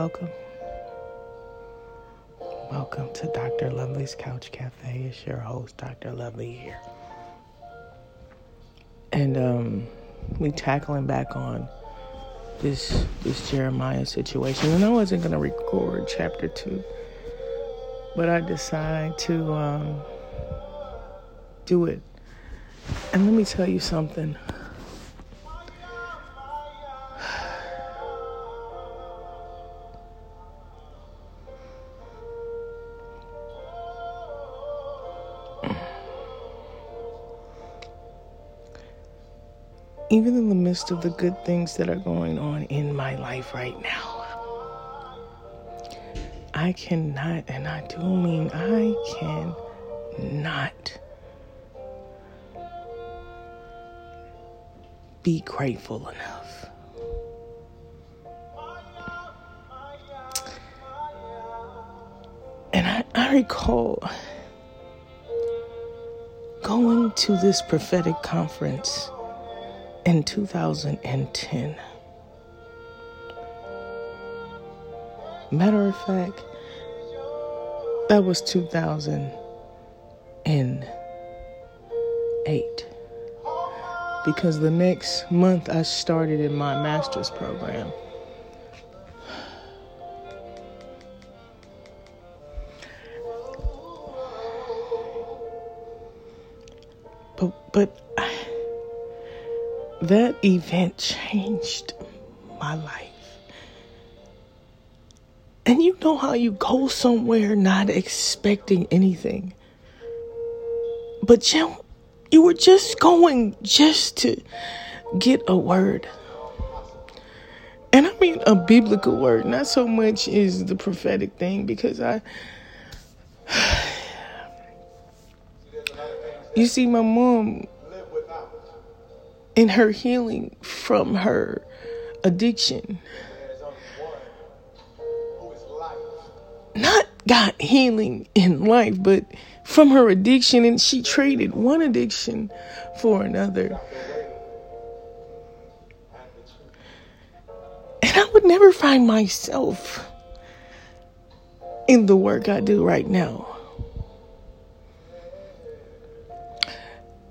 welcome. Welcome to Dr. Lovely's Couch Cafe. It's your host, Dr. Lovely here. And um we tackling back on this this Jeremiah situation. And I wasn't gonna record chapter two, but I decided to um do it. And let me tell you something. Midst of the good things that are going on in my life right now, I cannot, and I do mean I cannot be grateful enough. And I, I recall going to this prophetic conference in 2010. Matter of fact, that was 2008. Because the next month I started in my master's program. Event changed my life. And you know how you go somewhere not expecting anything. But you, you were just going just to get a word. And I mean a biblical word, not so much is the prophetic thing, because I. You see, my mom in her healing from her addiction. Not got healing in life, but from her addiction, and she traded one addiction for another. And I would never find myself in the work I do right now.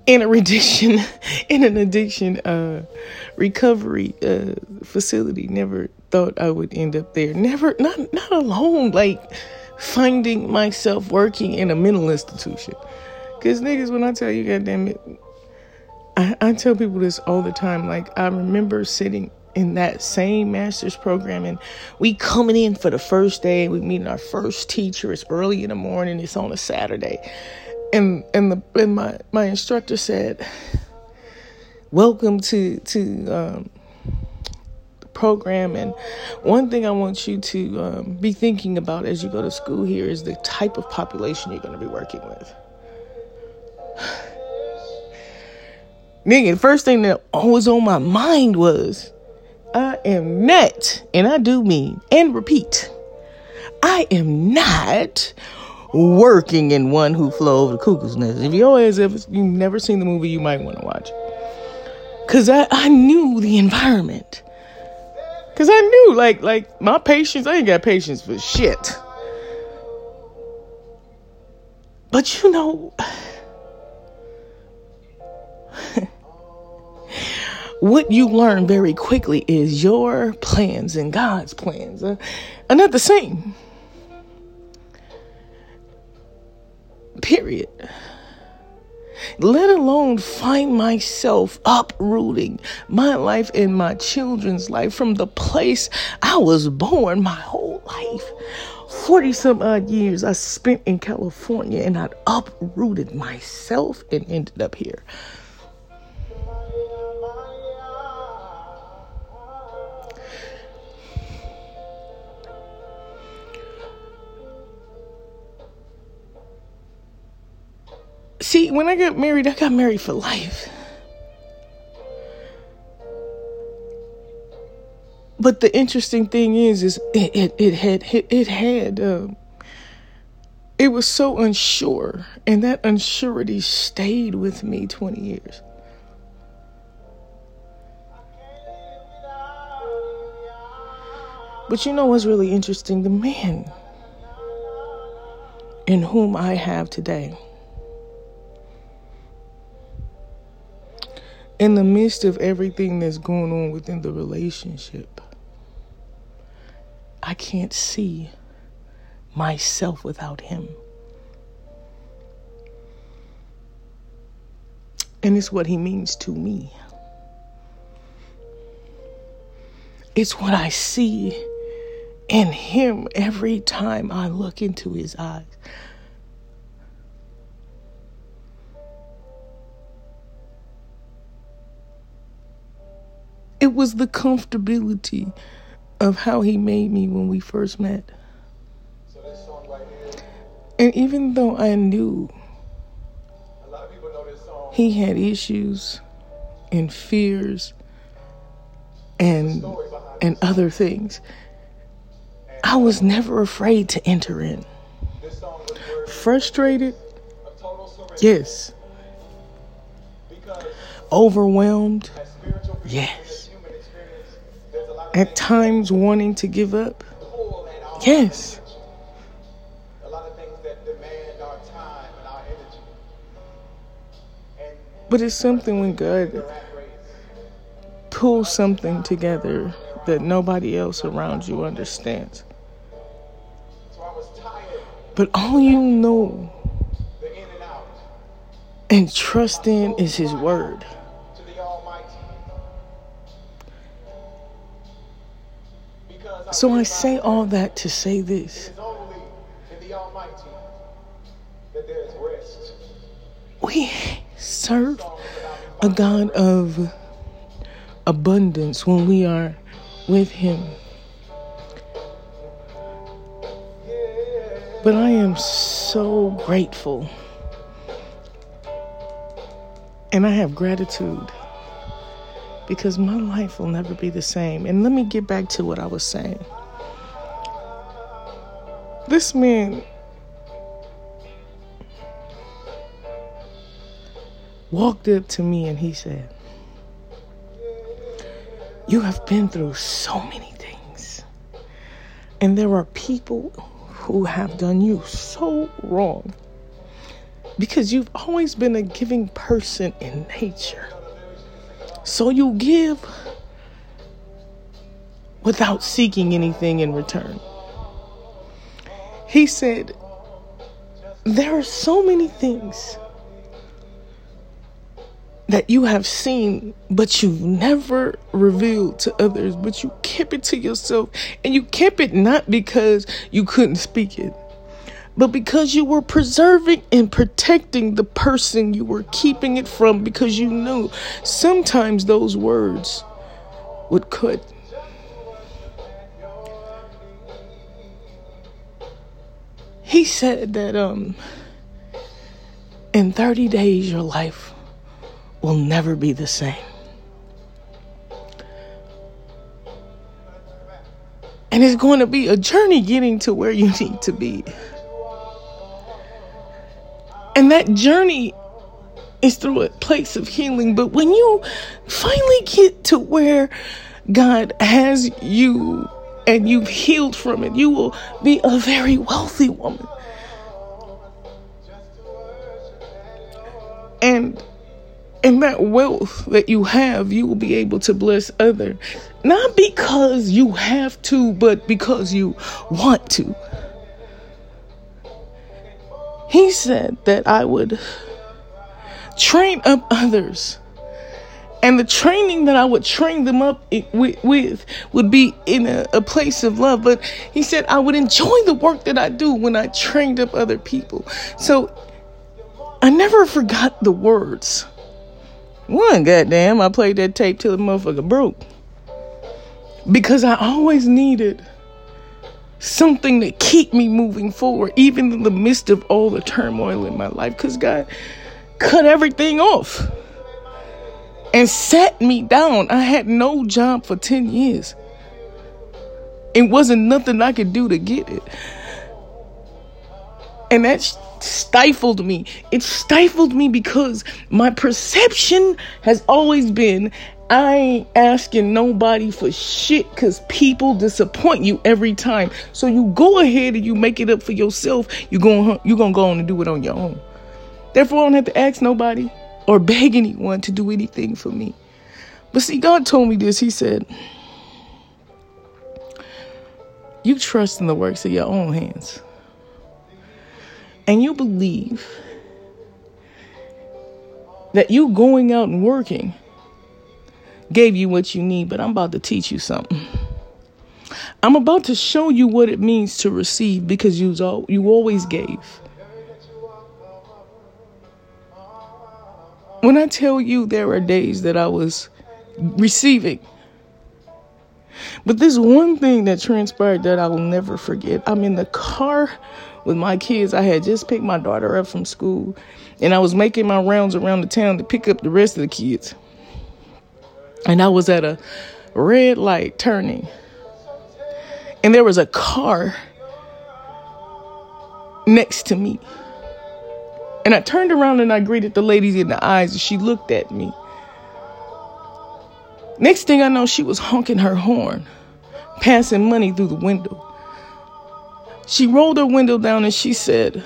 In a addiction in an addiction uh, recovery uh, facility. Never thought I would end up there. Never not not alone. Like finding myself working in a mental institution. Cause niggas, when I tell you, goddamn it, I, I tell people this all the time. Like I remember sitting in that same master's program and we coming in for the first day we meeting our first teacher it's early in the morning it's on a saturday and and the and my my instructor said, "Welcome to to um, the program." And one thing I want you to um, be thinking about as you go to school here is the type of population you're going to be working with. Nigga, the first thing that was on my mind was, I am not, and I do mean and repeat, I am not working in one who flew over the cuckoo's nest. If you always ever you've never seen the movie, you might want to watch. Cause I, I knew the environment. Cause I knew like like my patience, I ain't got patience for shit. But you know what you learn very quickly is your plans and God's plans are not the same. Period. Let alone find myself uprooting my life and my children's life from the place I was born my whole life. 40 some odd years I spent in California and I'd uprooted myself and ended up here. See, when I got married, I got married for life. But the interesting thing is, is it it, it had it, it had um, it was so unsure, and that unsurety stayed with me twenty years. But you know what's really interesting? The man in whom I have today, in the midst of everything that's going on within the relationship, I can't see myself without him. And it's what he means to me. It's what I see in him every time I look into his eyes. It was the comfortability of how he made me when we first met. And even though I knew he had issues and fears and and other things, I was never afraid to enter in. Frustrated? Yes. Overwhelmed? Yes. At times wanting to give up? Yes. But it's something when God pulls something together that nobody else around you understands. But all you know and trust in is His Word. So I say all that to say this. We serve a God of abundance when we are with Him. But I am so grateful. And I have gratitude because my life will never be the same. And let me get back to what I was saying. This man walked up to me and he said, You have been through so many things. And there are people who have done you so wrong because you've always been a giving person in nature. So you give without seeking anything in return. He said, There are so many things that you have seen, but you've never revealed to others, but you kept it to yourself. And you kept it not because you couldn't speak it, but because you were preserving and protecting the person you were keeping it from because you knew sometimes those words would cut. He said that um in 30 days your life will never be the same. And it's going to be a journey getting to where you need to be. And that journey is through a place of healing. But when you finally get to where God has you and you've healed from it, you will be a very wealthy woman. And and that wealth that you have, you will be able to bless others. Not because you have to, but because you want to. He said that I would train up others. And the training that I would train them up with, would be in a place of love. But he said I would enjoy the work that I do when I trained up other people. So I never forgot the words one, goddamn, I played that tape till the motherfucker broke. Because I always needed something to keep me moving forward, even in the midst of all the turmoil in my life. Because God cut everything off and sat me down. I had no job for 10 years. It wasn't nothing I could do to get it. And that stifled me. It stifled me because my perception has always been I ain't asking nobody for shit because people disappoint you every time. So you go ahead and you make it up for yourself. You're going you're gonna go on and do it on your own. Therefore, I don't have to ask nobody or beg anyone to do anything for me. But see, God told me this. He said, "You trust in the works of your own hands, and you believe." That you going out and working gave you what you need, but I'm about to teach you something. I'm about to show you what it means to receive because you you always gave. When I tell you there are days that I was receiving, but this one thing that transpired that I will never forget. I'm in the car with my kids. I had just picked my daughter up from school, and I was making my rounds around the town to pick up the rest of the kids. And I was at a red light turning. And there was a car next to me. And I turned around and I greeted the lady in the eyes and she looked at me. Next thing I know, she was honking her horn, passing money through the window. She rolled her window down and she said,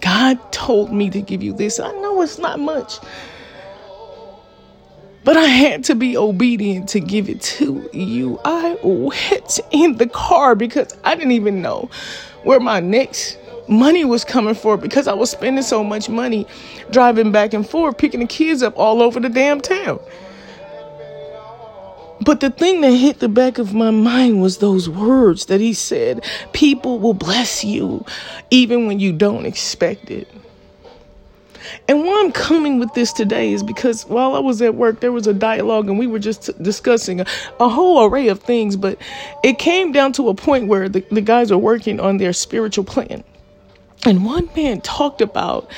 God told me to give you this. I know it's not much, but I had to be obedient to give it to you. I went in the car because I didn't even know where my next money was coming for because I was spending so much money driving back and forth, picking the kids up all over the damn town. But the thing that hit the back of my mind was those words that he said people will bless you even when you don't expect it. And why I'm coming with this today is because while I was at work, there was a dialogue and we were just discussing a, a whole array of things, but it came down to a point where the, the guys are working on their spiritual plan. And one man talked about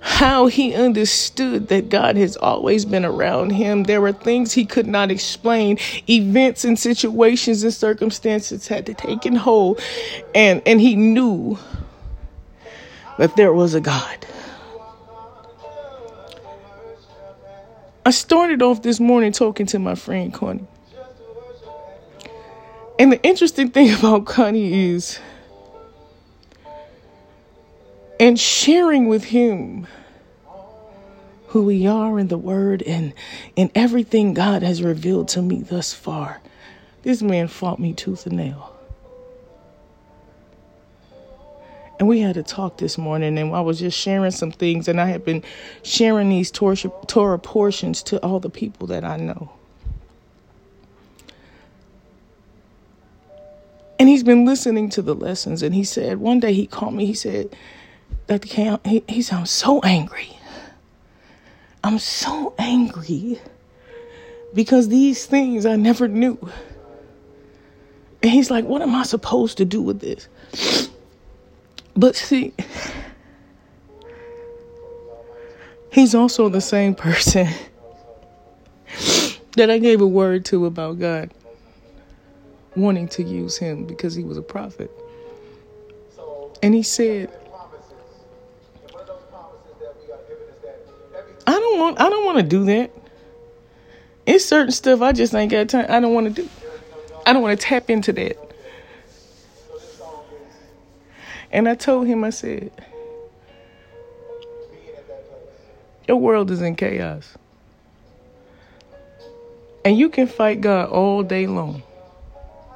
how he understood that God has always been around him. There were things he could not explain, events and situations and circumstances had to taken hold, and and he knew that there was a God. I started off this morning talking to my friend Connie. And the interesting thing about Connie is, and sharing with him who we are in the Word and in everything God has revealed to me thus far, this man fought me tooth and nail. And we had a talk this morning, and I was just sharing some things, and I had been sharing these Torah portions to all the people that I know. And he's been listening to the lessons, and he said, one day he called me, he said, Dr. He, he said, I'm so angry. I'm so angry because these things I never knew. And he's like, What am I supposed to do with this? But see, he's also the same person that I gave a word to about God wanting to use him because he was a prophet. And he said, I don't want I don't want to do that. It's certain stuff I just ain't got time. I don't want to do. I don't want to tap into that. And I told him, I said, Your world is in chaos. And you can fight God all day long.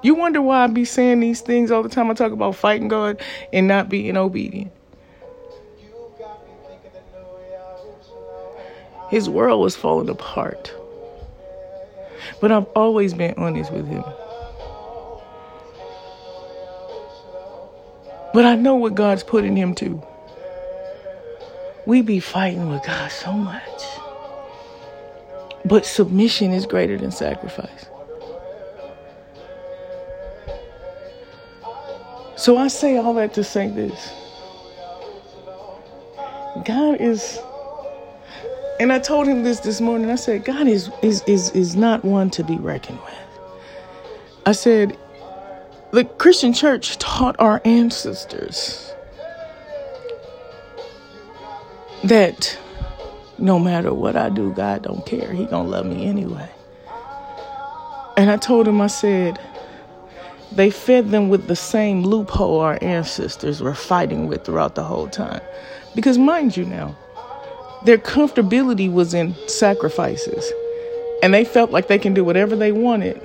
You wonder why I be saying these things all the time. I talk about fighting God and not being obedient. His world was falling apart. But I've always been honest with him. But I know what God's putting him to. We be fighting with God so much. But submission is greater than sacrifice. So I say all that to say this God is, and I told him this this morning. I said, God is, is, is, is not one to be reckoned with. I said, the Christian church taught our ancestors that no matter what I do, God don't care. He gonna love me anyway. And I told him, I said, they fed them with the same loophole our ancestors were fighting with throughout the whole time. Because mind you now, their comfortability was in sacrifices. And they felt like they can do whatever they wanted.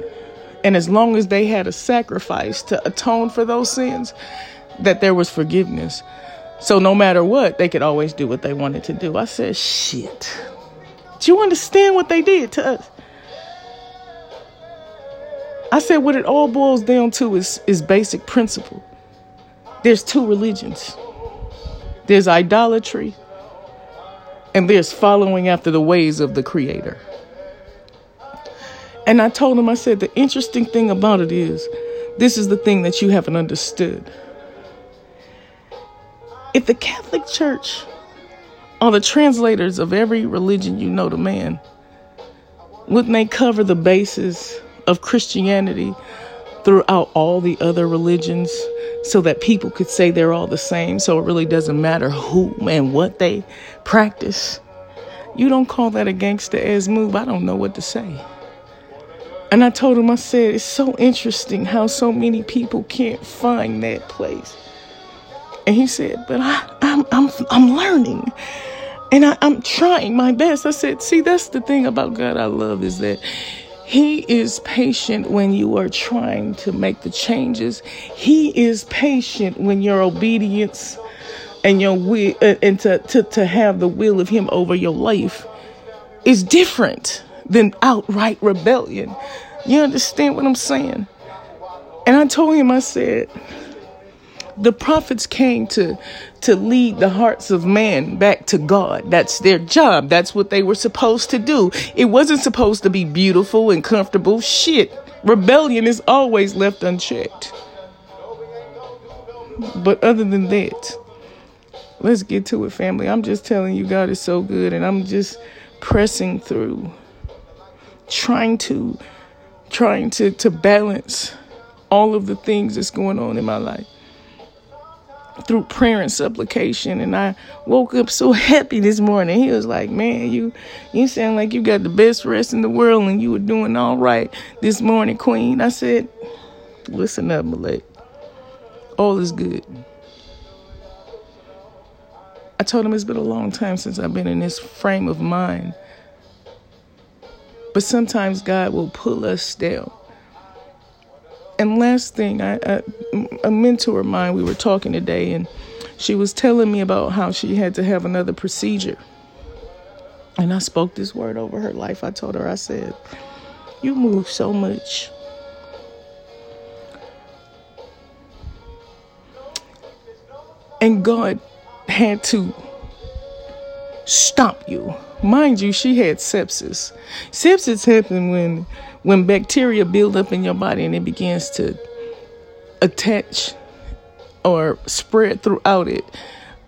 And as long as they had a sacrifice to atone for those sins, that there was forgiveness. So no matter what, they could always do what they wanted to do. I said, shit. Do you understand what they did to us? I said what it all boils down to is, is basic principle. There's two religions. There's idolatry and there's following after the ways of the creator. And I told him, I said, the interesting thing about it is, this is the thing that you haven't understood. If the Catholic Church are the translators of every religion you know to man, wouldn't they cover the basis of Christianity throughout all the other religions so that people could say they're all the same? So it really doesn't matter who and what they practice. You don't call that a gangster ass move. I don't know what to say. And I told him, I said, it's so interesting how so many people can't find that place. And he said, but I, I'm, I'm, I'm learning. And I, I'm trying my best. I said, see, that's the thing about God I love is that he is patient when you are trying to make the changes. He is patient when your obedience and your will uh, and to, to, to have the will of him over your life is different than outright rebellion. You understand what I'm saying? And I told him, I said, the prophets came to to lead the hearts of man back to God. That's their job. That's what they were supposed to do. It wasn't supposed to be beautiful and comfortable. Shit. Rebellion is always left unchecked. But other than that, let's get to it, family. I'm just telling you, God is so good, and I'm just pressing through trying to trying to to balance all of the things that's going on in my life through prayer and supplication and I woke up so happy this morning. He was like, "Man, you you sound like you got the best rest in the world and you were doing all right this morning, queen." I said, "Listen up, Malek. All is good." I told him it's been a long time since I've been in this frame of mind but sometimes God will pull us down. And last thing, I, I, a mentor of mine, we were talking today, and she was telling me about how she had to have another procedure. And I spoke this word over her life. I told her, I said, You move so much. And God had to stop you Mind you, she had sepsis. Sepsis happens when when bacteria build up in your body and it begins to attach or spread throughout it,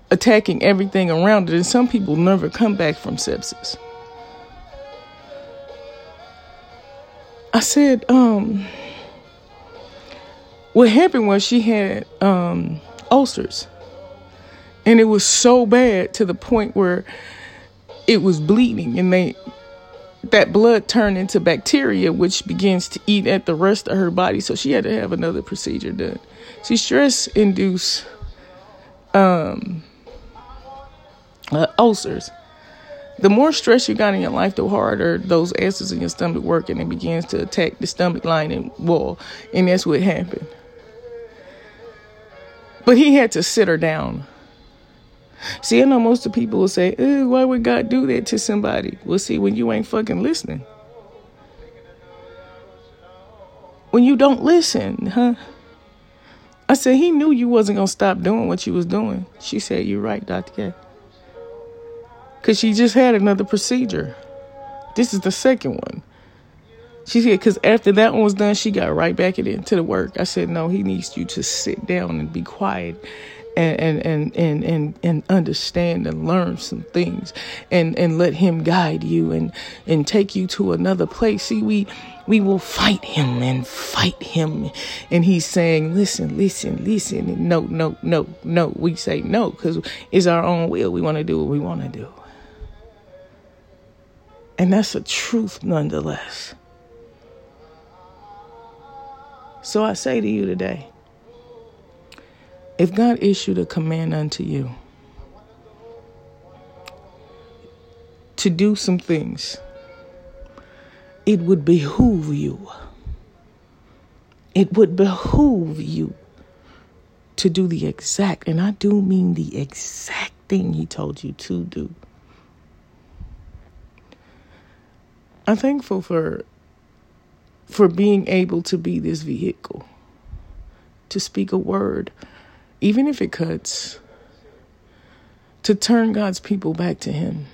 attacking everything around it. And some people never come back from sepsis. I said, um, what happened was she had um, ulcers. And it was so bad to the point where it was bleeding and they that blood turned into bacteria which begins to eat at the rest of her body. So she had to have another procedure done. See stress induce um uh, ulcers. The more stress you got in your life the harder those acids in your stomach work and it begins to attack the stomach lining wall and that's what happened. But he had to sit her down See, I know most of the people will say, eh, why would God do that to somebody? Well, see, when you ain't fucking listening. When you don't listen, huh? I said, he knew you wasn't going to stop doing what you was doing. She said, you're right, Dr. K. Because she just had another procedure. This is the second one. She said, because after that one was done, she got right back into the work. I said, no, he needs you to sit down and be quiet and and and and and understand and learn some things and and let him guide you and and take you to another place. See we we will fight him and fight him. And he's saying listen listen listen. And no no no no. We say no because it's our own will. We want to do what we want to do. And that's a truth nonetheless. So I say to you today if God issued a command unto you to do some things, it would behoove you. It would behoove you to do the exact, and I do mean the exact thing He told you to do. I'm thankful for for being able to be this vehicle to speak a word even if it cuts to turn God's people back to him.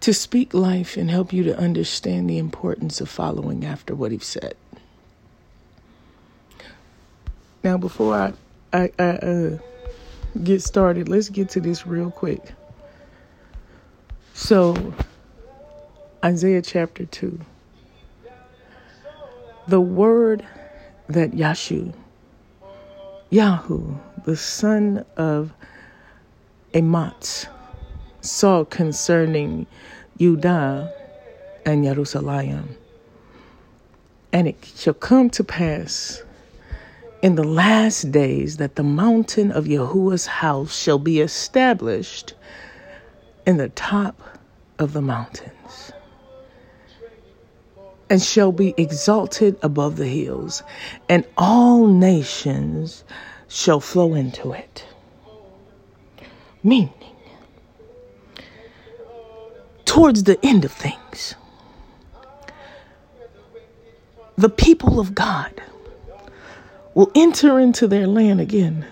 To speak life and help you to understand the importance of following after what he said. Now before I I, I uh, get started let's get to this real quick. So, Isaiah chapter 2. The word that Yashu, Yahu, the son of Amots, saw concerning Judah and Jerusalem. And it shall come to pass in the last days that the mountain of Yahuah's house shall be established in the top of the mountains and shall be exalted above the hills, and all nations shall flow into it. Meaning, towards the end of things, the people of God will enter into their land again.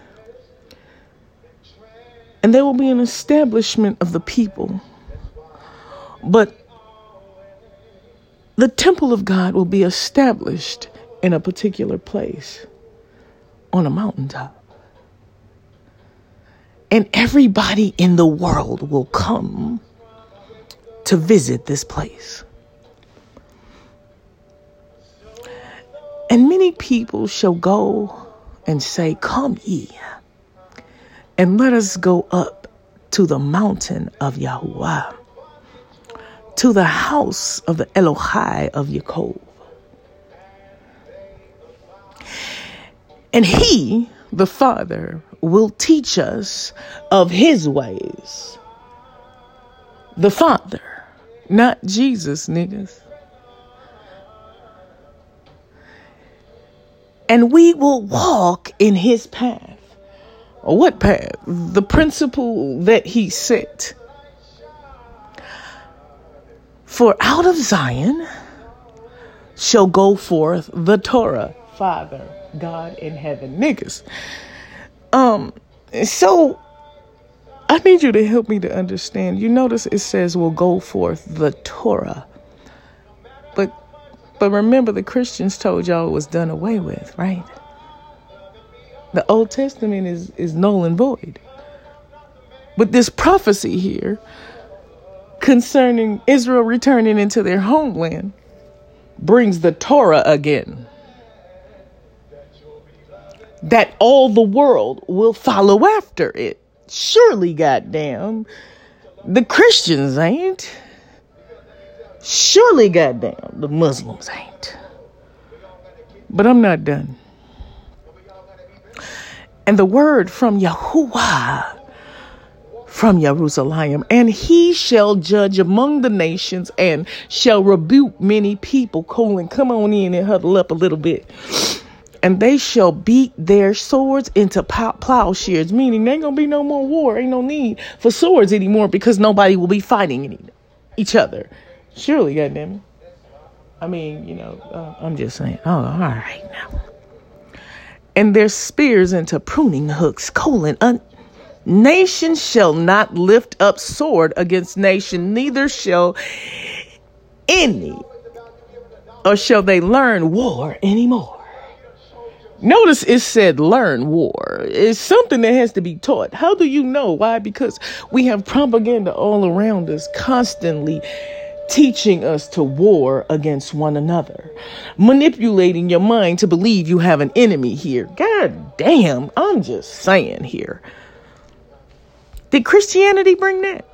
And there will be an establishment of the people but the temple of God will be established in a particular place on a mountaintop. And everybody in the world will come to visit this place. And many people shall go and say, Come ye, and let us go up to the mountain of Yahuah to the house of the Elohai of Yaakov. And he, the Father, will teach us of his ways. The Father, not Jesus, niggas. And we will walk in his path. What path? The principle that he set for out of Zion shall go forth the Torah, Father, God in heaven. Niggas. Um, so I need you to help me to understand. You notice it says will go forth the Torah. But but remember the Christians told y'all it was done away with, right? The Old Testament is, is null and void. But this prophecy here concerning Israel returning into their homeland brings the Torah again. That all the world will follow after it. Surely, goddamn, the Christians ain't. Surely, goddamn, the Muslims ain't. But I'm not done. And the word from Yahuah from Jerusalem, and he shall judge among the nations and shall rebuke many people. Colon, come on in and huddle up a little bit. And they shall beat their swords into plowshares, meaning there ain't gonna be no more war. Ain't no need for swords anymore because nobody will be fighting each other. Surely, goddamn it. I mean, you know, uh, I'm just saying. Oh, all right now. And their spears into pruning hooks, colon, un- Nation shall not lift up sword against nation, neither shall any, or shall they learn war anymore. Notice it said learn war. It's something that has to be taught. How do you know? Why? Because we have propaganda all around us constantly teaching us to war against one another, manipulating your mind to believe you have an enemy here. God damn, I'm just saying here. Did Christianity bring that?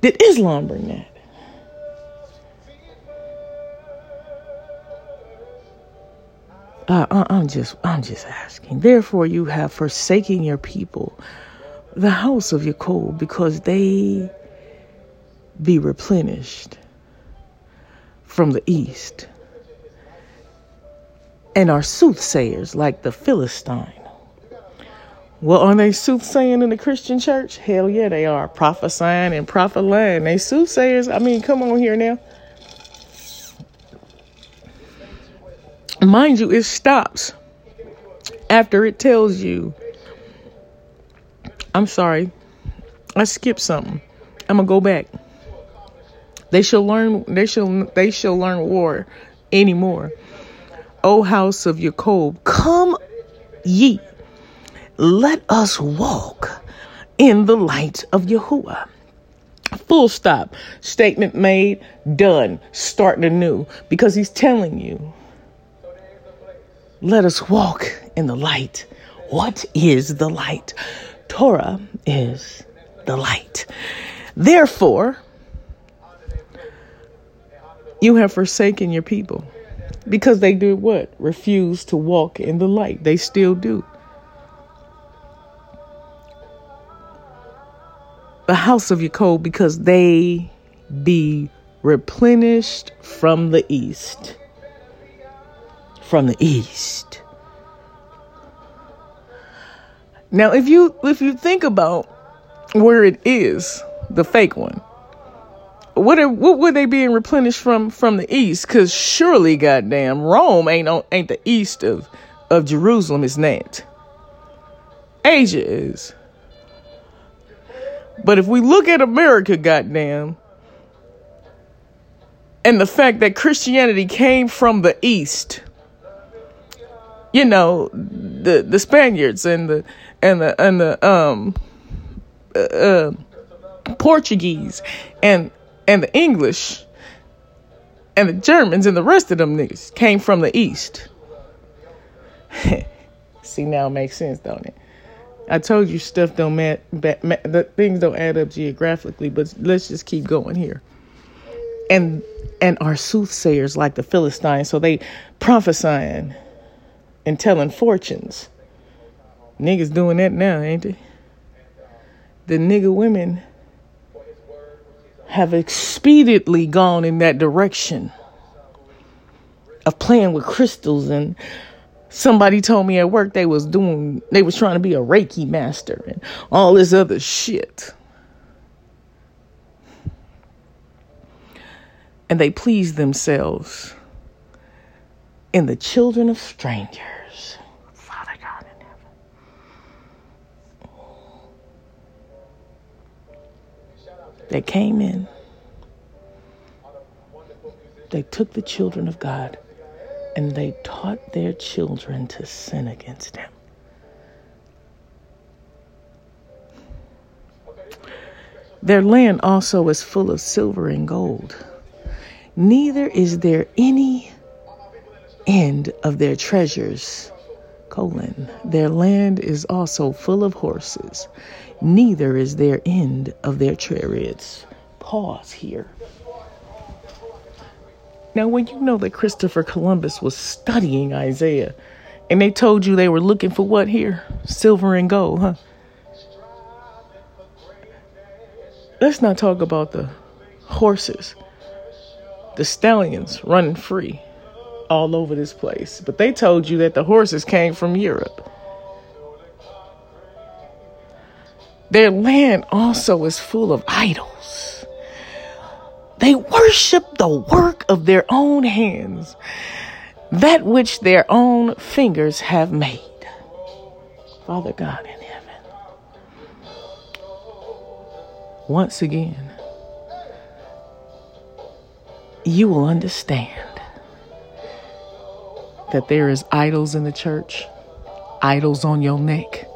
Did Islam bring that? Uh, I'm just, I'm just asking. Therefore, you have forsaken your people, the house of Jacob, because they be replenished from the east, and are soothsayers like the Philistine. Well, are they soothsaying in the Christian church? Hell yeah, they are. Prophesying and prophesying. They soothsayers. I mean, come on here now. Mind you, it stops after it tells you. I'm sorry, I skipped something. I'm gonna go back. They shall learn. They shall. They shall learn war anymore. O house of Jacob, come ye let us walk in the light of Yahuah. Full stop. Statement made, done. Starting anew. Because he's telling you, let us walk in the light. What is the light? Torah is the light. Therefore, you have forsaken your people because they did what? Refuse to walk in the light. They still do. The house of Jacob because they be replenished from the east. From the east. Now, if you if you think about where it is, the fake one, what are what would they being replenished from from the east? Because surely, goddamn, Rome ain't on, ain't the east of of Jerusalem. It's not. Asia is. But if we look at America, goddamn, and the fact that Christianity came from the East, you know, the the Spaniards and the and the and the um uh, uh, Portuguese and and the English and the Germans and the rest of them niggas came from the East. See now it makes sense, don't it? I told you stuff don't mat, the things don't add up geographically, but let's just keep going here. And and are soothsayers like the Philistines, so they prophesying and telling fortunes. Niggas doing that now, ain't they? The nigga women have expediently gone in that direction of playing with crystals and Somebody told me at work they was doing they was trying to be a Reiki master and all this other shit. And they pleased themselves in the children of strangers. Father God in heaven. They came in. They took the children of God and they taught their children to sin against him. Their land also is full of silver and gold. Neither is there any end of their treasures. Colon. Their land is also full of horses. Neither is there end of their chariots. Pause here. Now, when you know that Christopher Columbus was studying Isaiah, and they told you they were looking for what here? Silver and gold, huh? Let's not talk about the horses, the stallions running free all over this place. But they told you that the horses came from Europe. Their land also is full of idols. They worship the work of their own hands, that which their own fingers have made. Father God in heaven, once again, you will understand that there is idols in the church, idols on your neck,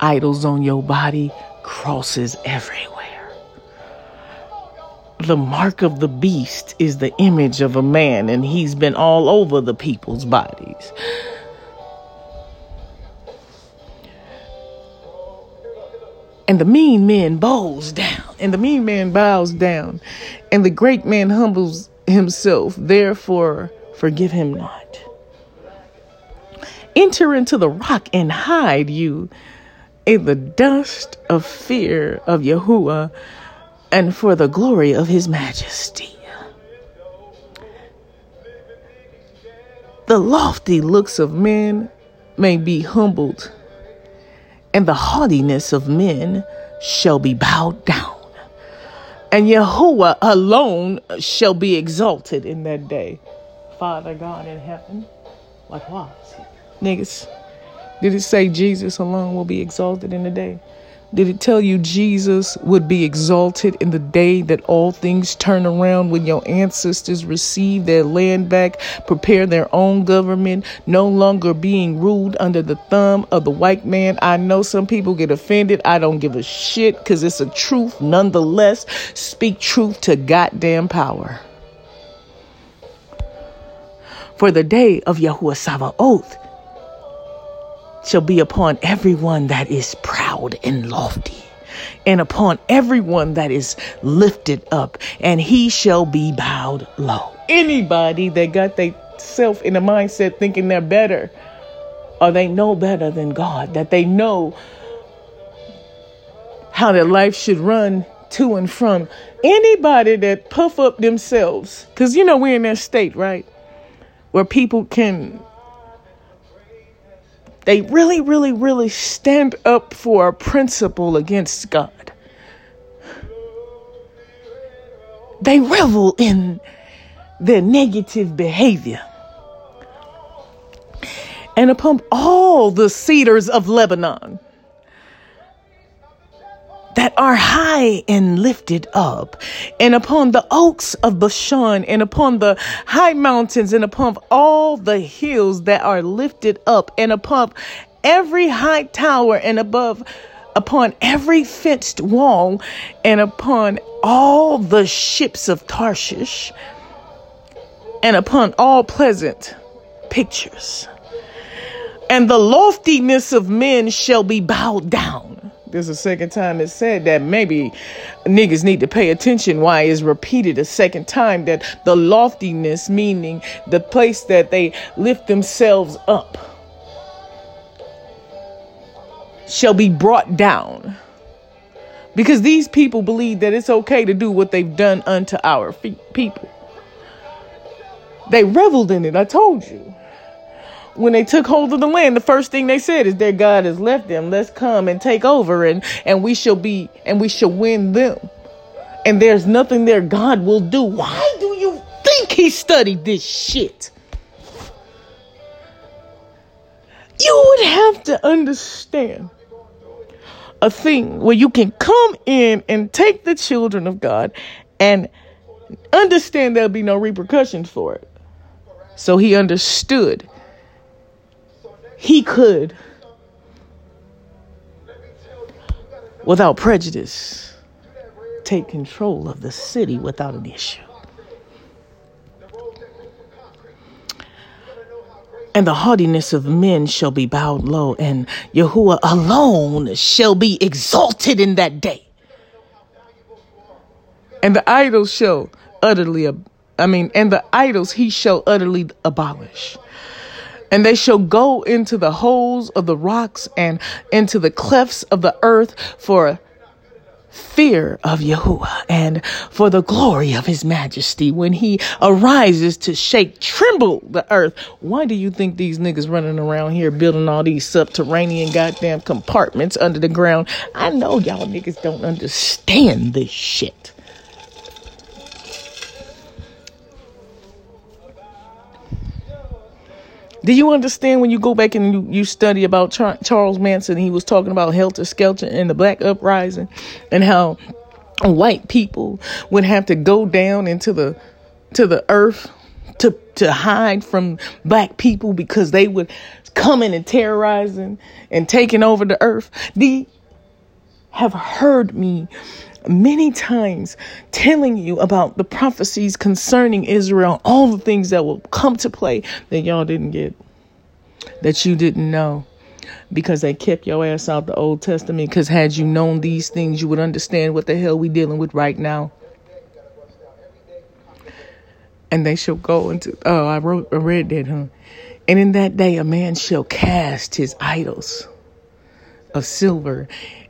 idols on your body, crosses everywhere. The mark of the beast is the image of a man, and he's been all over the people's bodies. And the mean man bows down, and the mean man bows down, and the great man humbles himself. Therefore, forgive him not. Enter into the rock and hide you in the dust of fear of Yahuah and for the glory of his majesty. The lofty looks of men may be humbled, and the haughtiness of men shall be bowed down. And Yahuah alone shall be exalted in that day. Father God in heaven, like what? Niggas. Did it say Jesus alone will be exalted in the day? Did it tell you Jesus would be exalted in the day that all things turn around when your ancestors receive their land back, prepare their own government, no longer being ruled under the thumb of the white man? I know some people get offended. I don't give a shit because it's a truth. Nonetheless, speak truth to goddamn power. For the day of Yahuah Sabaoth shall be upon everyone that is proud and lofty, and upon everyone that is lifted up, and he shall be bowed low. Anybody that got they self in a mindset thinking they're better, or they know better than God, that they know how their life should run to and from. Anybody that puff up themselves, because you know we're in that state, right? Where people can they really, really, really stand up for a principle against God. They revel in their negative behavior. And upon all the cedars of Lebanon, that are high and lifted up, and upon the oaks of Bashan, and upon the high mountains, and upon all the hills that are lifted up, and upon every high tower, and above upon every fenced wall, and upon all the ships of Tarshish, and upon all pleasant pictures. And the loftiness of men shall be bowed down this is the second time it said that maybe niggas need to pay attention why it's repeated a second time that the loftiness meaning the place that they lift themselves up shall be brought down. Because these people believe that it's okay to do what they've done unto our people. They reveled in it i told you when they took hold of the land, the first thing they said is their God has left them. Let's come and take over and, and we shall be and we shall win them. And there's nothing their God will do. Why do you think he studied this shit? You would have to understand a thing where you can come in and take the children of God and understand there'll be no repercussions for it. So he understood he could, without prejudice, take control of the city without an issue. And the haughtiness of men shall be bowed low, and Yahuah alone shall be exalted in that day. And the idols shall utterly, I mean, and the idols he shall utterly abolish. And they shall go into the holes of the rocks and into the clefts of the earth for fear of Yahuah and for the glory of his majesty when he arises to shake, tremble the earth. Why do you think these niggas running around here building all these subterranean goddamn compartments under the ground? I know y'all niggas don't understand this shit. Do you understand when you go back and you, you study about Char- Charles Manson? He was talking about Helter Skelter and the Black Uprising and how white people would have to go down into the to the earth to to hide from black people because they would come in and terrorizing and taking over the earth. The have heard me many times telling you about the prophecies concerning Israel, all the things that will come to play that y'all didn't get, that you didn't know. because they kept your ass out the Old Testament. Because had you known these things, you would understand what the hell we dealing with right now. And they shall go into. Oh, I wrote, I read that, huh? And in that day, a man shall cast his idols of silver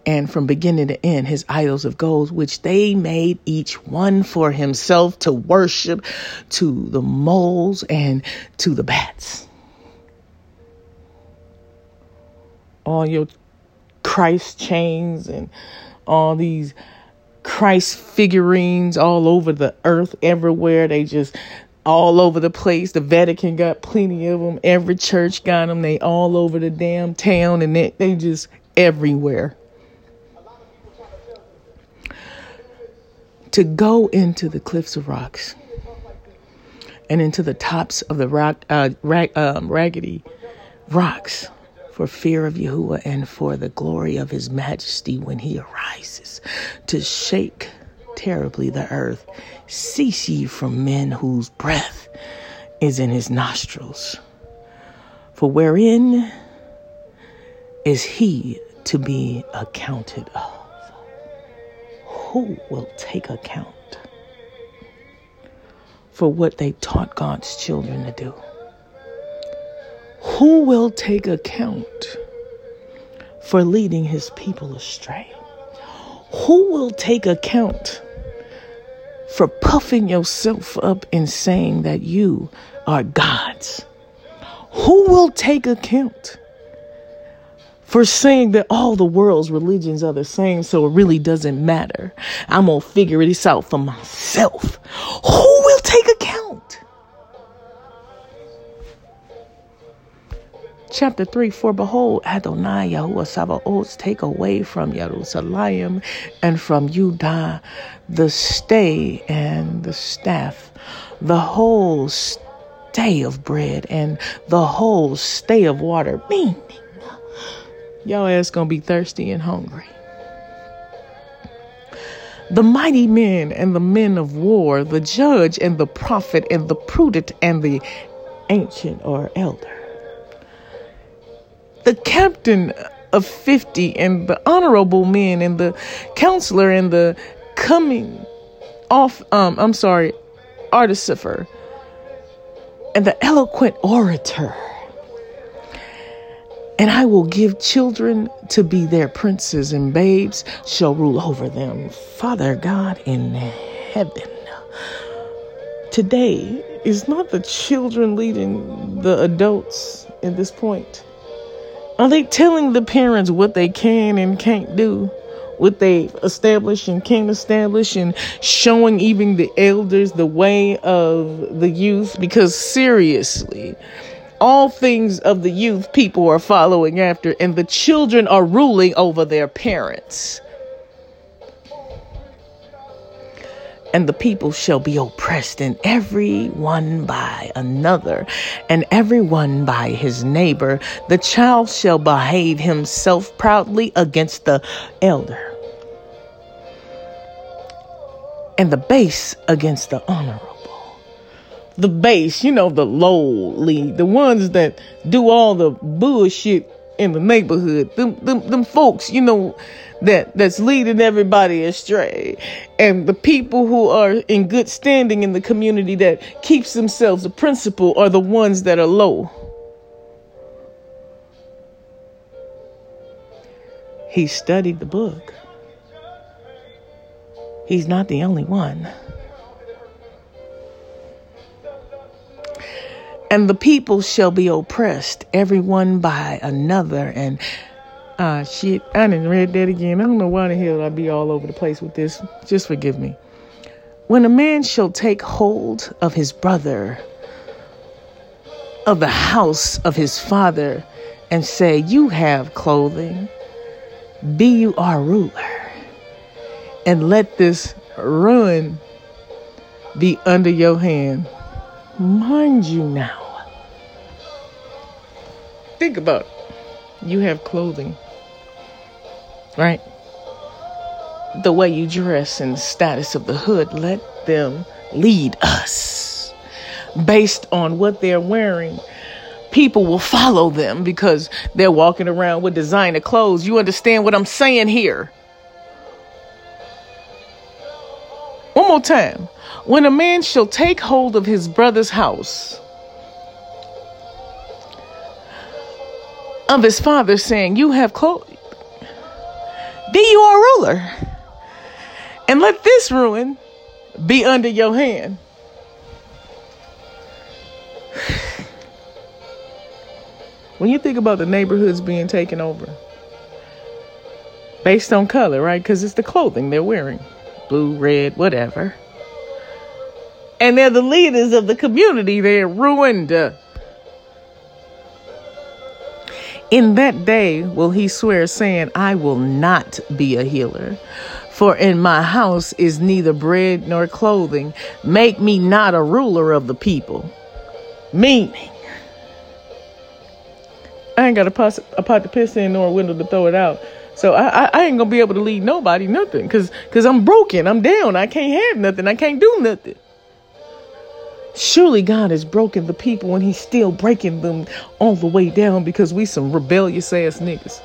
and from beginning to end his idols of gold, which they made each one for himself to worship to the moles and to the bats. All your Christ chains and all these Christ figurines all over the earth, everywhere. They just all over the place. The Vatican got plenty of them. Every church got them. They all over the damn town and they, they just everywhere. To go into the cliffs of rocks and into the tops of the rock, uh, rag, um, raggedy rocks for fear of Yahuah and for the glory of his majesty when he arises to shake terribly the earth. Cease ye from men whose breath is in his nostrils. For wherein is he to be accounted of? Who will take account for what they taught God's children to do? Who will take account for leading his people astray? Who will take account for puffing yourself up and saying that you are God's? Who will take account for saying that all the world's religions are the same, so it really doesn't matter. I'm to figure this out for myself. Who will take account? Chapter 3 For behold, Adonai Yahuah Sabaoth take away from Jerusalem and from Judah the stay and the staff, the whole stay of bread and the whole stay of water. Meaning, Y'all ass gonna be thirsty and hungry. The mighty men and the men of war, the judge and the prophet and the prudent and the ancient or elder. The captain of 50 and the honorable men and the counselor and the coming off, um, I'm sorry, artificer and the eloquent orator and I will give children to be their princes, and babes shall rule over them. Father God in heaven. Today is not the children leading the adults at this point. Are they telling the parents what they can and can't do? What they establish and can't establish, and showing even the elders the way of the youth? Because seriously, all things of the youth people are following after, and the children are ruling over their parents. And the people shall be oppressed, and every one by another, and every one by his neighbor. The child shall behave himself proudly against the elder, and the base against the honorable the base, you know, the lowly, the ones that do all the bullshit in the neighborhood, them, them, them folks, you know, that, that's leading everybody astray. And the people who are in good standing in the community that keeps themselves a principle are the ones that are low. He studied the book. He's not the only one. And the people shall be oppressed, every one by another. And ah, uh, shit, I didn't read that again. I don't know why the hell I be all over the place with this. Just forgive me. When a man shall take hold of his brother, of the house of his father, and say, You have clothing, be you our ruler, and let this ruin be under your hand. Mind you now think about it. You have clothing, right? The way you dress and the status of the hood, let them lead us based on what they're wearing. people will follow them because they're walking around with designer clothes. You understand what I'm saying here? One more time. When a man shall take hold of his brother's house, of his father, saying, You have clothed be you a ruler, and let this ruin be under your hand. When you think about the neighborhoods being taken over, based on color, right? Because it's the clothing they're wearing blue, red, whatever. And they're the leaders of the community. They're ruined. In that day will he swear, saying, I will not be a healer. For in my house is neither bread nor clothing. Make me not a ruler of the people. Meaning, I ain't got a pot, a pot to piss in nor a window to throw it out. So I, I, I ain't gonna be able to lead nobody nothing, cause, cause I'm broken. I'm down. I can't have nothing. I can't do nothing. Surely God has broken the people and he's still breaking them all the way down because we some rebellious ass niggas.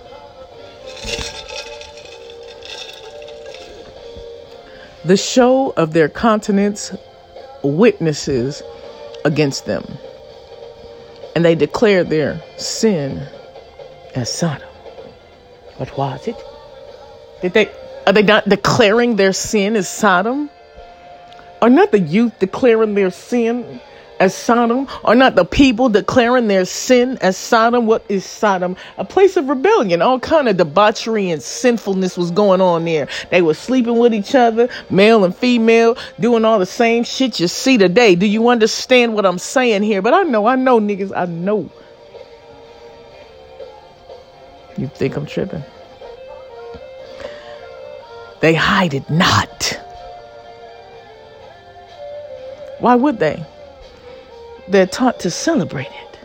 The show of their continents witnesses against them. And they declare their sin as Sodom. What was it? Did they are they not declaring their sin as Sodom? Are not the youth declaring their sin as Sodom? Are not the people declaring their sin as Sodom? What is Sodom? A place of rebellion. All kind of debauchery and sinfulness was going on there. They were sleeping with each other, male and female, doing all the same shit you see today. Do you understand what I'm saying here? But I know, I know, niggas, I know. You think I'm tripping? They hide it not. Why would they? They're taught to celebrate it.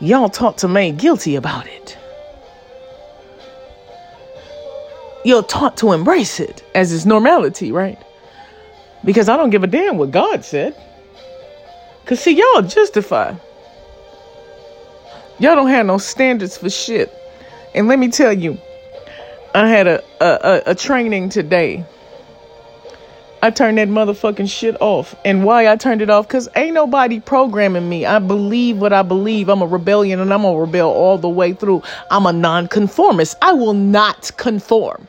Y'all taught to make guilty about it. You're taught to embrace it as its normality, right? Because I don't give a damn what God said. Because, see, y'all justify. Y'all don't have no standards for shit. And let me tell you, I had a, a, a, training today I turned that motherfucking shit off. And why I turned it off? Because ain't nobody programming me. I believe what I believe. I'm a rebellion and I'm going to rebel all the way through. I'm a nonconformist. I will not conform.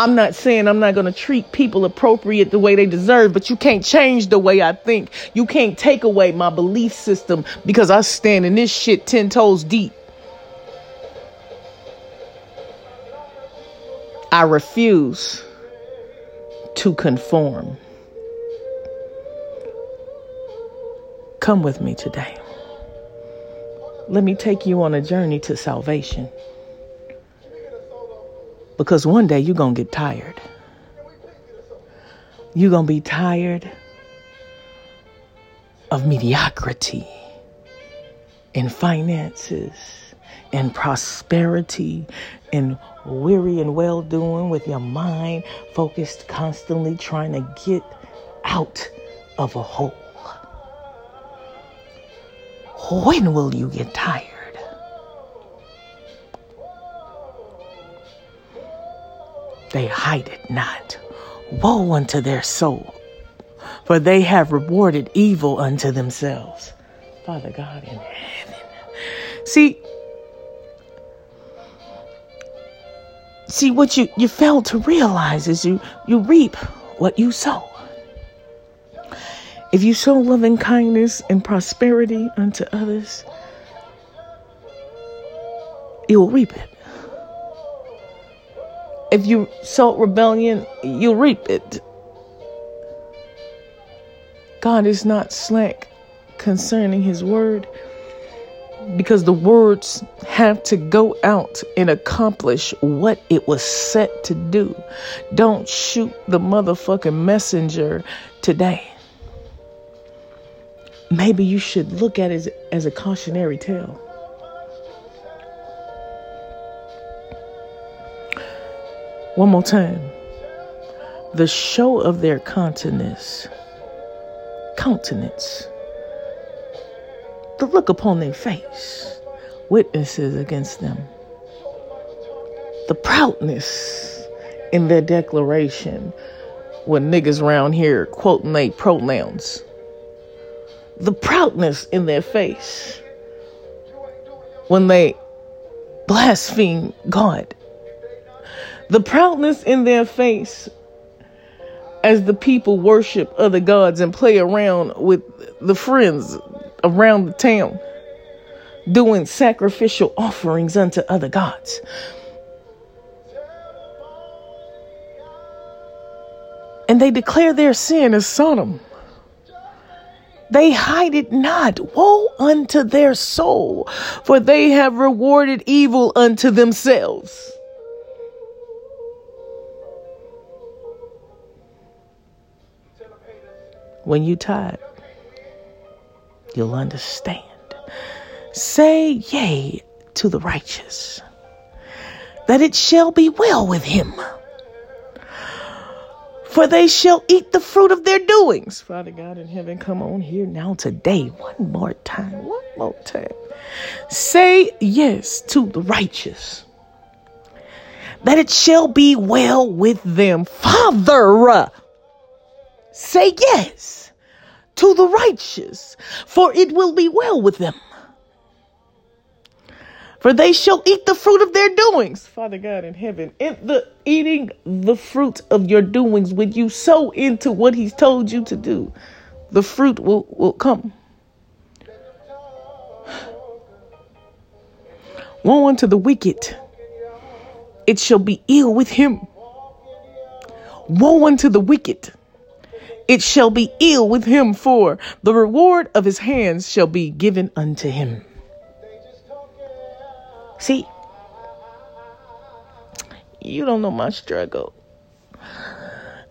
I'm not saying I'm not going to treat people appropriate the way they deserve, but you can't change the way I think. You can't take away my belief system because I stand in this shit 10 toes deep. I refuse to conform. Come with me today. Let me take you on a journey to salvation. Because one day you're going to get tired. You're going to be tired of mediocrity in finances and prosperity and weary and well doing with your mind focused constantly trying to get out of a hole. When will you get tired? They hide it not. Woe unto their soul, for they have rewarded evil unto themselves. Father God in heaven. See, See, what you, you fail to realize is you, you reap what you sow. If you sow loving kindness and prosperity unto others, you'll reap it. If you sow rebellion, you'll reap it. God is not slack concerning his word because the words have to go out and accomplish what it was set to do. Don't shoot the motherfucking messenger today. Maybe you should look at it as, as a cautionary tale. One more time. The show of their countenance, countenance the look upon their face, witnesses against them. The proudness in their declaration when niggas around here quoting they pronouns. The proudness in their face when they blaspheme God. The proudness in their face as the people worship other gods and play around with the friends around the town, doing sacrificial offerings unto other gods. And they declare their sin as Sodom. They hide it not. Woe unto their soul, for they have rewarded evil unto themselves. When you tired, you'll understand. Say yea to the righteous, that it shall be well with him. For they shall eat the fruit of their doings. Father God in heaven, come on here now today. One more time. One more time. Say yes to the righteous, that it shall be well with them. Father, Say yes to the righteous, for it will be well with them. For they shall eat the fruit of their doings. Father God in heaven, in the eating the fruit of your doings, when you sow into what He's told you to do, the fruit will, will come. Woe unto the wicked, it shall be ill with him. Woe unto the wicked it shall be ill with him, for the reward of his hands shall be given unto him. See, you don't know my struggle.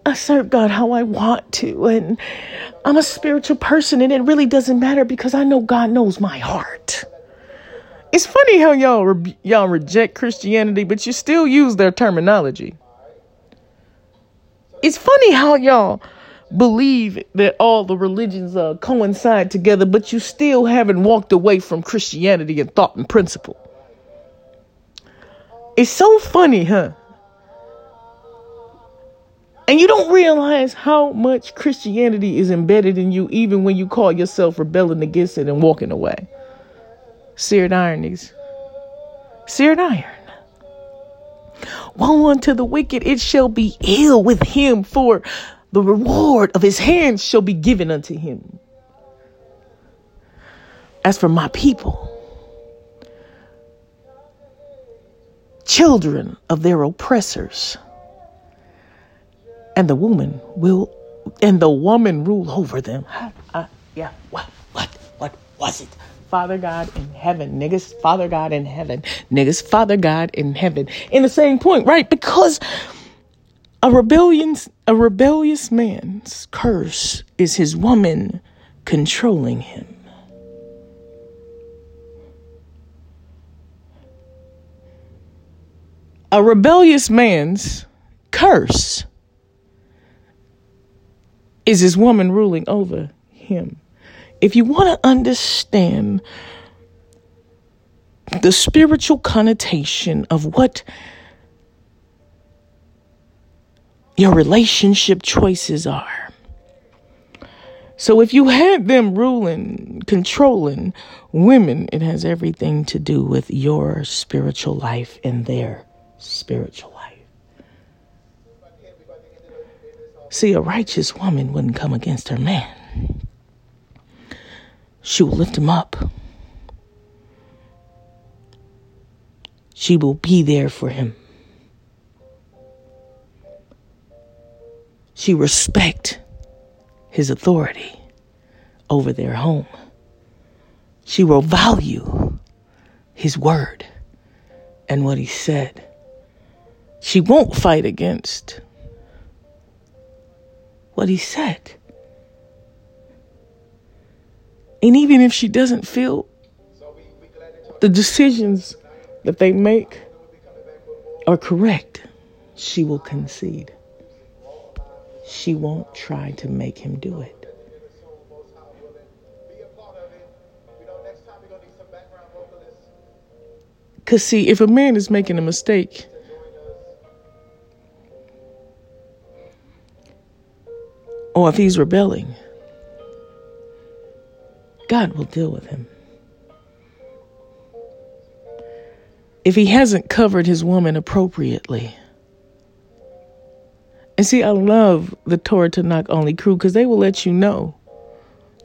I serve God how I want to, and I'm a spiritual person, and it really doesn't matter because I know God knows my heart. It's funny how y'all re- y'all reject Christianity, but you still use their terminology. It's funny how y'all believe that all the religions uh, coincide together, but you still haven't walked away from Christianity and thought and principle. It's so funny, huh? And you don't realize how much Christianity is embedded in you, even when you call yourself rebelling against it and walking away. Seared ironies. Seared iron. Woe unto the wicked, it shall be ill with him, for the reward of his hands shall be given unto him. As for my people, children of their oppressors, and the woman will, and the woman rule over them. Uh, yeah, what, what, what was it? Father God in heaven, niggas, Father God in heaven, niggas, Father God in heaven. In the same point, right? Because a rebellion, a rebellious man's curse is his woman controlling him. A rebellious man's curse is his woman ruling over him. If you want to understand the spiritual connotation of what your relationship choices are. So if you had them ruling, controlling women, it has everything to do with your spiritual life and their spiritual life. See, a righteous woman wouldn't come against her man. She will lift him up. She will be there for him. She respect his authority over their home. She will value his word and what he said. She won't fight against what he said. And even if she doesn't feel the decisions that they make are correct, she will concede she won't try to make him do it. Because, see, if a man is making a mistake, or if he's rebelling, God will deal with him. If he hasn't covered his woman appropriately, and see, I love the Torah Tanakh only crew because they will let you know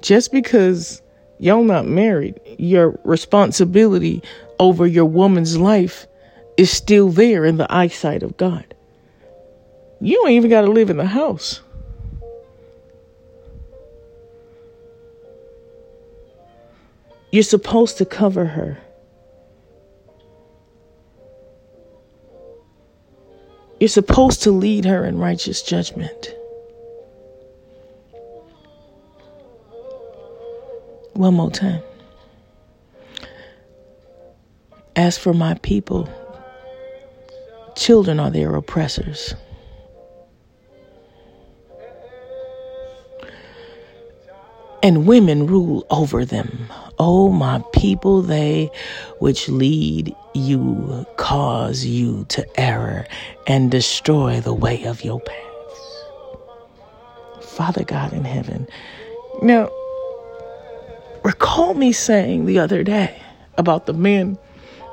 just because y'all not married, your responsibility over your woman's life is still there in the eyesight of God. You ain't even got to live in the house. You're supposed to cover her. You're supposed to lead her in righteous judgment. One more time. As for my people, children are their oppressors. And women rule over them. O oh, my people, they which lead you cause you to error and destroy the way of your paths. Father God in heaven. Now, recall me saying the other day about the men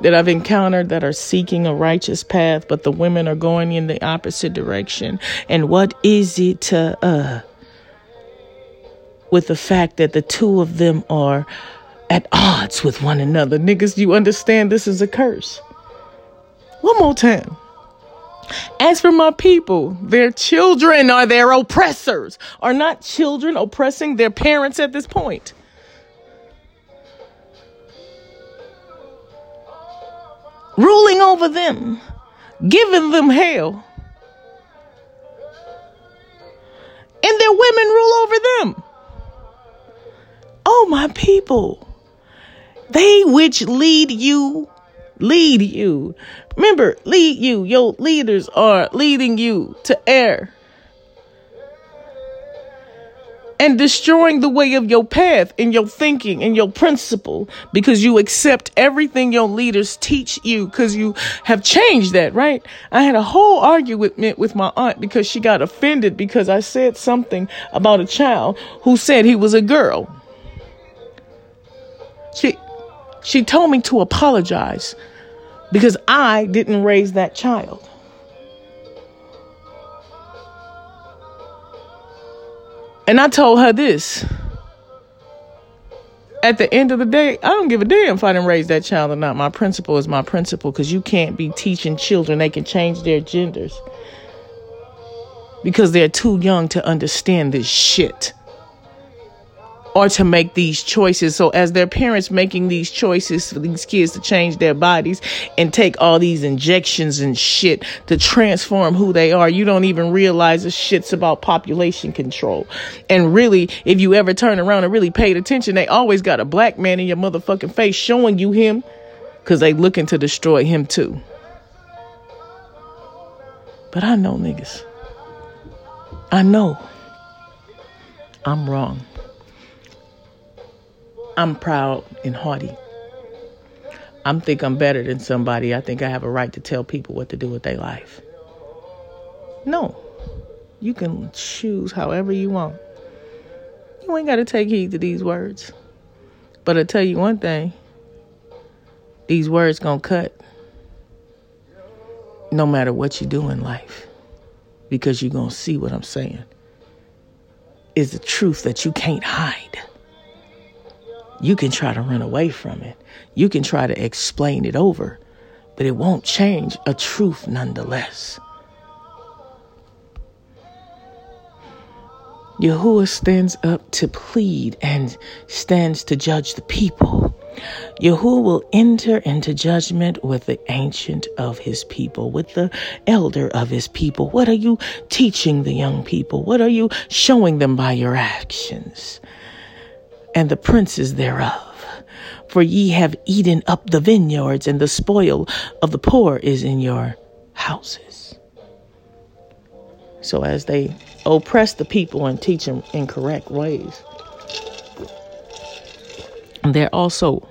that I've encountered that are seeking a righteous path, but the women are going in the opposite direction. And what is it to, uh, with the fact that the two of them are at odds with one another. Niggas, you understand this is a curse. One more time. As for my people, their children are their oppressors. Are not children oppressing their parents at this point? Ruling over them, giving them hell. And their women rule over them. Oh, my people. They which lead you, lead you. Remember, lead you. Your leaders are leading you to err and destroying the way of your path and your thinking and your principle because you accept everything your leaders teach you because you have changed that, right? I had a whole argument with my aunt because she got offended because I said something about a child who said he was a girl. She she told me to apologize because I didn't raise that child. And I told her this. At the end of the day, I don't give a damn if I didn't raise that child or not. My principle is my principle because you can't be teaching children they can change their genders because they're too young to understand this shit or to make these choices. So as their parents making these choices for these kids to change their bodies and take all these injections and shit to transform who they are, you don't even realize the shit's about population control. And really, if you ever turn around and really paid attention, they always got a black man in your motherfucking face showing you him because they looking to destroy him too. But I know niggas. I know. I'm wrong. I'm proud and haughty. I'm think I'm better than somebody. I think I have a right to tell people what to do with their life. No. You can choose however you want. You ain't got to take heed to these words. But I tell you one thing. These words going to cut no matter what you do in life because you're going to see what I'm saying is the truth that you can't hide. You can try to run away from it. You can try to explain it over, but it won't change a truth nonetheless. Yahuah stands up to plead and stands to judge the people. Yahuah will enter into judgment with the ancient of his people, with the elder of his people. What are you teaching the young people? What are you showing them by your actions? And the princes thereof. For ye have eaten up the vineyards, and the spoil of the poor is in your houses. So, as they oppress the people and teach them incorrect ways, they're also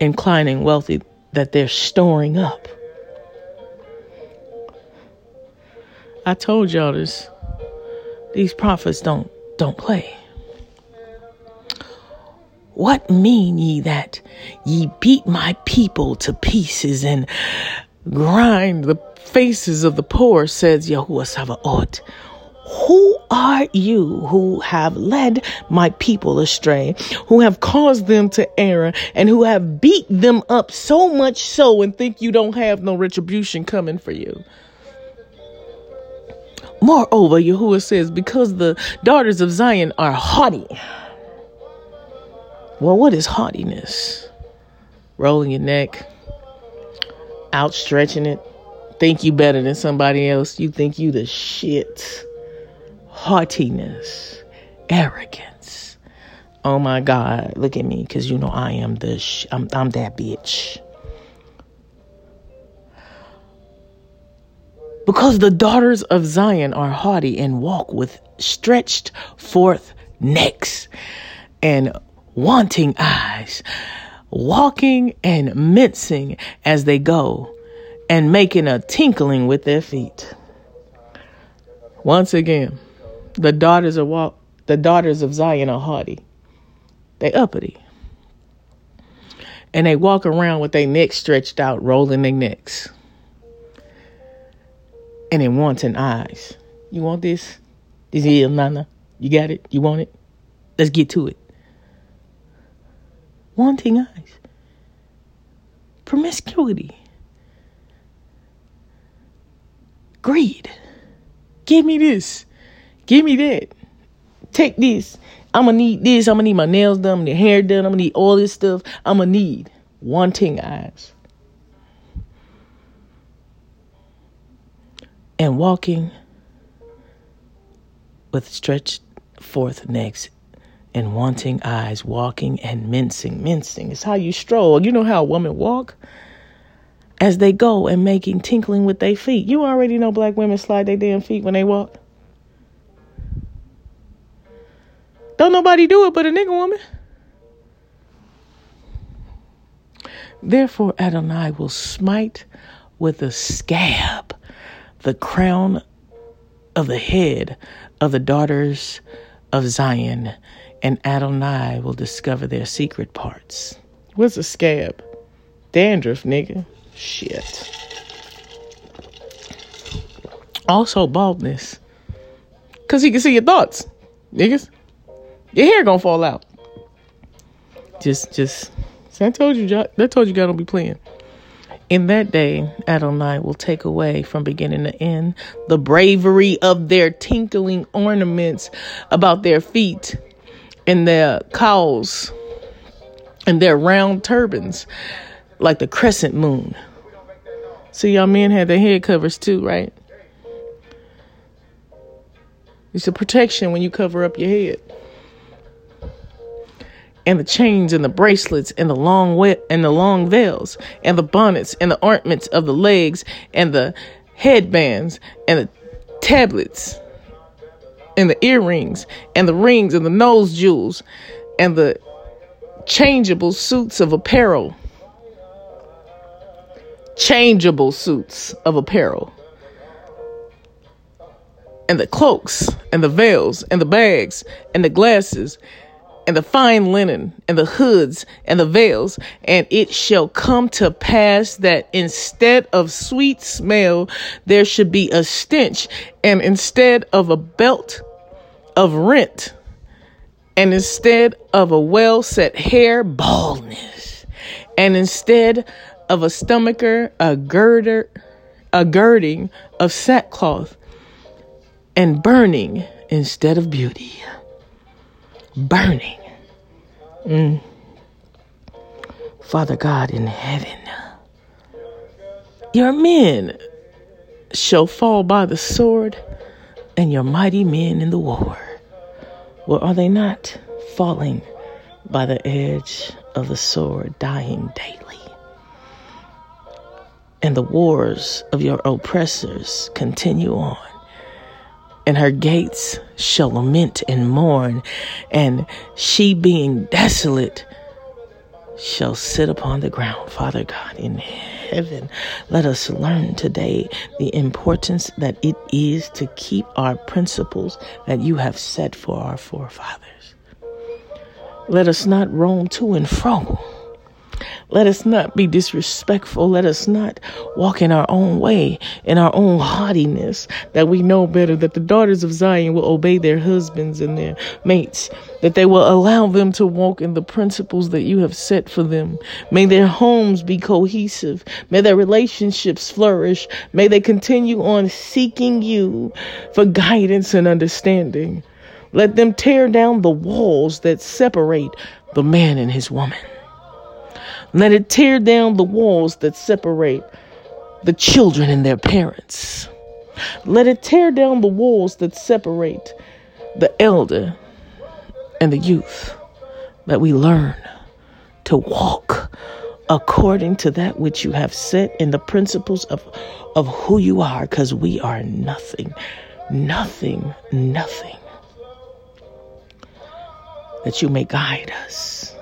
inclining wealthy that they're storing up. I told y'all this. These prophets don't don't play. What mean ye that ye beat my people to pieces and grind the faces of the poor, says Yahuah Sabaoth? Who are you who have led my people astray, who have caused them to err, and who have beat them up so much so and think you don't have no retribution coming for you? Moreover, Yahuah says, because the daughters of Zion are haughty well, what is haughtiness? Rolling your neck, outstretching it, think you better than somebody else. You think you the shit. Haughtiness, arrogance. Oh my God, look at me, because you know I am the sh- I'm, I'm that bitch. Because the daughters of Zion are haughty and walk with stretched forth necks and wanting eyes, walking and mincing as they go, and making a tinkling with their feet. Once again, the daughters of walk, the daughters of Zion are haughty. They uppity. And they walk around with their necks stretched out, rolling their necks. And in wanting eyes. You want this? This is Nana. You got it? You want it? Let's get to it wanting eyes, promiscuity, greed. Give me this. Give me that. Take this. I'm gonna need this. I'm gonna need my nails done, my hair done. I'm gonna need all this stuff. I'm gonna need wanting eyes. And walking with stretched forth necks and wanting eyes, walking and mincing. Mincing is how you stroll. You know how a woman walk? As they go and making tinkling with their feet. You already know black women slide their damn feet when they walk. Don't nobody do it but a nigga woman. Therefore, Adonai will smite with a scab the crown of the head of the daughters of Zion and Adonai will discover their secret parts. What's a scab? Dandruff, nigga. Shit. Also, baldness. Because he can see your thoughts, niggas. Your hair gonna fall out. Just, just. I told you, I told you God don't be playing. In that day, Adonai will take away from beginning to end the bravery of their tinkling ornaments about their feet and their cowls and their round turbans like the crescent moon. See, y'all men had their head covers too, right? It's a protection when you cover up your head. And the chains and the bracelets and the long wet and the long veils and the bonnets and the ornaments of the legs and the headbands and the tablets and the earrings and the rings and the nose jewels and the changeable suits of apparel. Changeable suits of apparel. And the cloaks and the veils and the bags and the glasses and the fine linen and the hoods and the veils. And it shall come to pass that instead of sweet smell, there should be a stench. And instead of a belt of rent, and instead of a well set hair, baldness. And instead of a stomacher, a girder, a girding of sackcloth, and burning instead of beauty burning. Mm. Father God in heaven, your men shall fall by the sword, and your mighty men in the war. Well, are they not falling by the edge of the sword, dying daily? And the wars of your oppressors continue on and her gates shall lament and mourn, and she being desolate shall sit upon the ground. Father God in heaven, let us learn today the importance that it is to keep our principles that you have set for our forefathers. Let us not roam to and fro let us not be disrespectful. Let us not walk in our own way, in our own haughtiness, that we know better, that the daughters of Zion will obey their husbands and their mates, that they will allow them to walk in the principles that you have set for them. May their homes be cohesive. May their relationships flourish. May they continue on seeking you for guidance and understanding. Let them tear down the walls that separate the man and his woman. Let it tear down the walls that separate the children and their parents. Let it tear down the walls that separate the elder and the youth. That we learn to walk according to that which you have set in the principles of, of who you are, because we are nothing, nothing, nothing. That you may guide us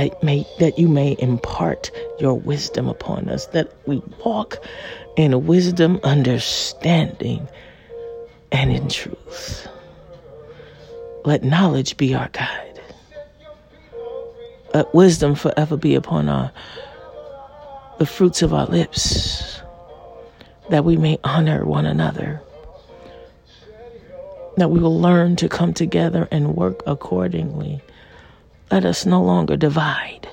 that may that you may impart your wisdom upon us that we walk in wisdom understanding and in truth. Let knowledge be our guide. Let wisdom forever be upon our the fruits of our lips that we may honor one another. That we will learn to come together and work accordingly let us no longer divide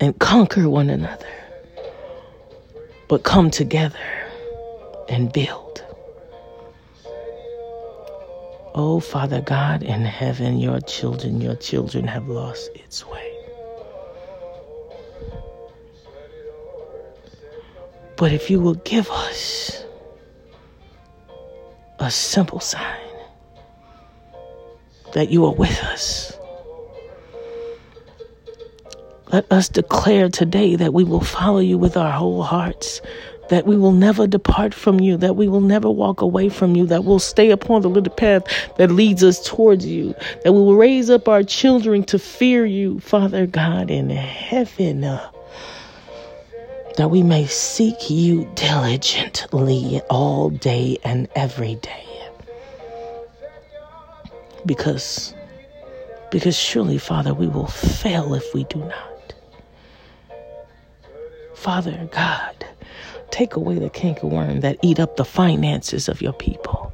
and conquer one another, but come together and build. Oh, Father God in heaven, your children, your children have lost its way. But if you will give us a simple sign that you are with us, let us declare today that we will follow you with our whole hearts, that we will never depart from you, that we will never walk away from you, that we'll stay upon the little path that leads us towards you, that we will raise up our children to fear you, Father God in heaven, uh, that we may seek you diligently all day and every day. Because because surely, Father, we will fail if we do not. Father God, take away the cankerworm that eat up the finances of your people.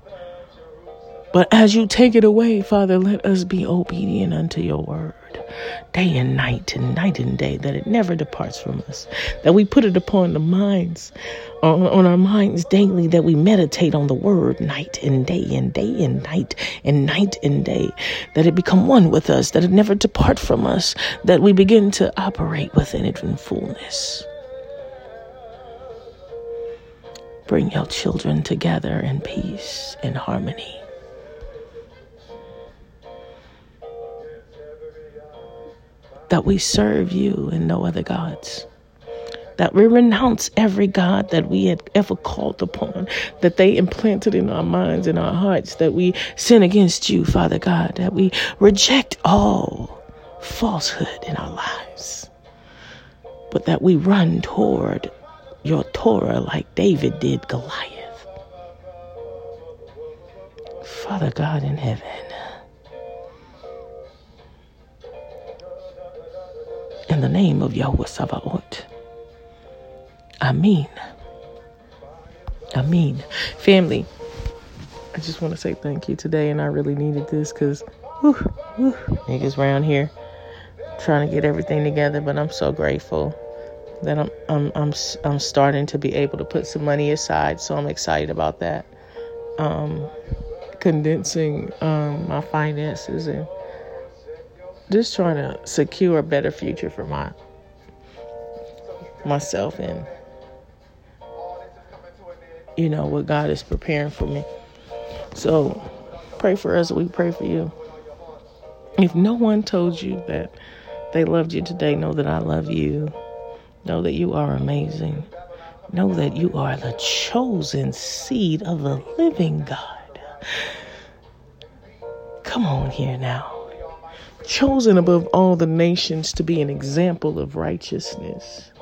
But as you take it away, Father, let us be obedient unto your word day and night and night and day, that it never departs from us, that we put it upon the minds, on, on our minds daily, that we meditate on the word night and day and day and night and night and day, that it become one with us, that it never depart from us, that we begin to operate within it in fullness. Bring your children together in peace and harmony. That we serve you and no other gods. That we renounce every God that we had ever called upon, that they implanted in our minds and our hearts, that we sin against you, Father God, that we reject all falsehood in our lives, but that we run toward your Torah like David did Goliath. Father God in heaven, in the name of Yahuah Sabaoth, I mean, I mean, Family, I just want to say thank you today, and I really needed this because niggas around here trying to get everything together, but I'm so grateful that I'm I'm I'm I'm starting to be able to put some money aside, so I'm excited about that. Um, condensing um, my finances and just trying to secure a better future for my myself and you know what God is preparing for me. So pray for us. We pray for you. If no one told you that they loved you today, know that I love you. Know that you are amazing. Know that you are the chosen seed of the living God. Come on here now. chosen above all the nations to be an example of righteousness.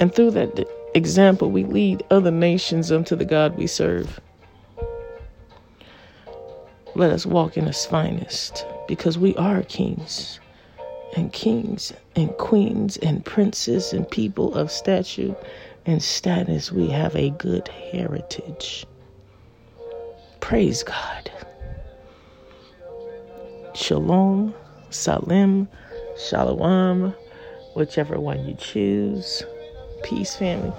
And through that example, we lead other nations unto the God we serve. Let us walk in His finest because we are kings and kings and queens and princes and people of stature and status. We have a good heritage. Praise God. Shalom, Salaam, Shalom, whichever one you choose. Peace, family.